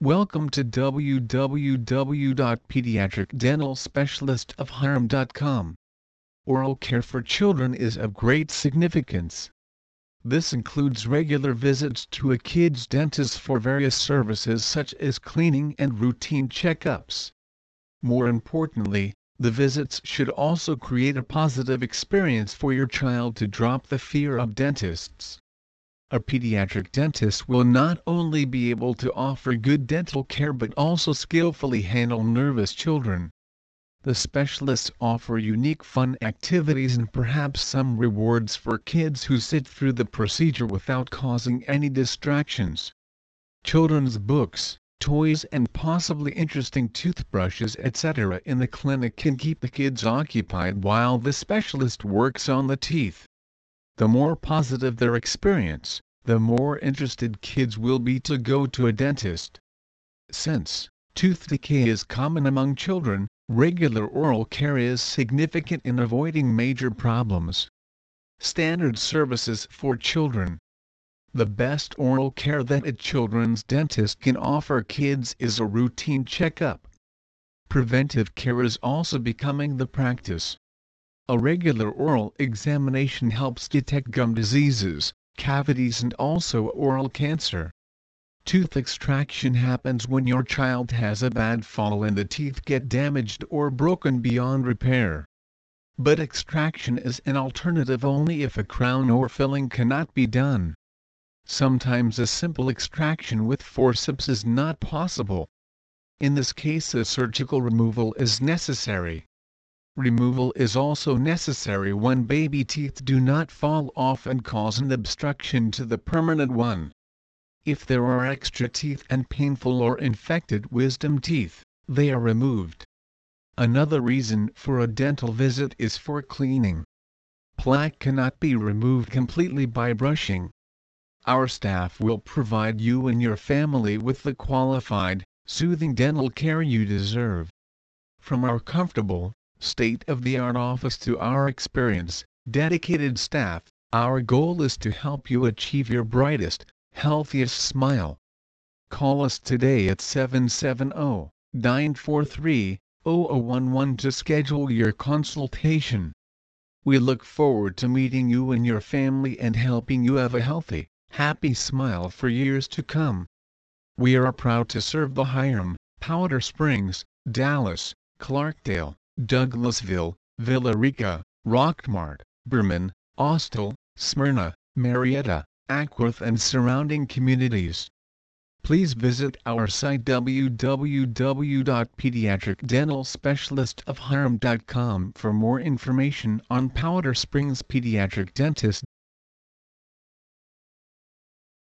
Welcome to www.pediatricdentalspecialistofhiram.com. Oral care for children is of great significance. This includes regular visits to a kid's dentist for various services such as cleaning and routine checkups. More importantly, the visits should also create a positive experience for your child to drop the fear of dentists. A pediatric dentist will not only be able to offer good dental care but also skillfully handle nervous children. The specialists offer unique fun activities and perhaps some rewards for kids who sit through the procedure without causing any distractions. Children's books, toys and possibly interesting toothbrushes etc. in the clinic can keep the kids occupied while the specialist works on the teeth. The more positive their experience, the more interested kids will be to go to a dentist. Since tooth decay is common among children, regular oral care is significant in avoiding major problems. Standard services for children. The best oral care that a children's dentist can offer kids is a routine checkup. Preventive care is also becoming the practice. A regular oral examination helps detect gum diseases, cavities and also oral cancer. Tooth extraction happens when your child has a bad fall and the teeth get damaged or broken beyond repair. But extraction is an alternative only if a crown or filling cannot be done. Sometimes a simple extraction with forceps is not possible. In this case a surgical removal is necessary. Removal is also necessary when baby teeth do not fall off and cause an obstruction to the permanent one. If there are extra teeth and painful or infected wisdom teeth, they are removed. Another reason for a dental visit is for cleaning. Plaque cannot be removed completely by brushing. Our staff will provide you and your family with the qualified, soothing dental care you deserve. From our comfortable, state-of-the-art office to our experienced, dedicated staff, our goal is to help you achieve your brightest, healthiest smile. Call us today at 770-943-0011 to schedule your consultation. We look forward to meeting you and your family and helping you have a healthy, happy smile for years to come. We are proud to serve the Hiram, Powder Springs, Dallas, Clarkdale, Douglasville, Villa Rica, Rockmart, Bremen, Austell, Smyrna, Marietta, Acworth and surrounding communities. Please visit our site www.pediatricdentalspecialistofhiram.com for more information on Powder Springs Pediatric Dentist.